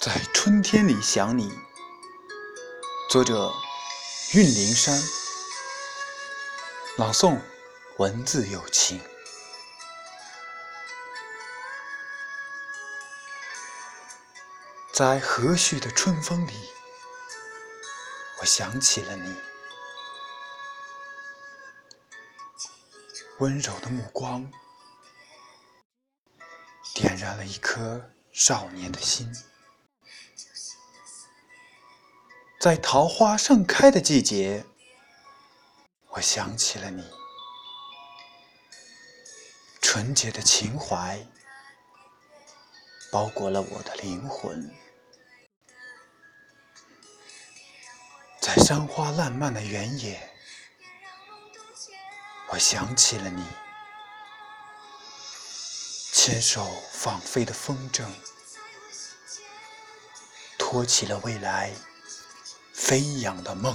在春天里想你，作者：韵灵山，朗诵：文字有情。在和煦的春风里，我想起了你，温柔的目光点燃了一颗少年的心。在桃花盛开的季节，我想起了你，纯洁的情怀包裹了我的灵魂。在山花烂漫的原野，我想起了你，牵手放飞的风筝，托起了未来。飞扬的梦。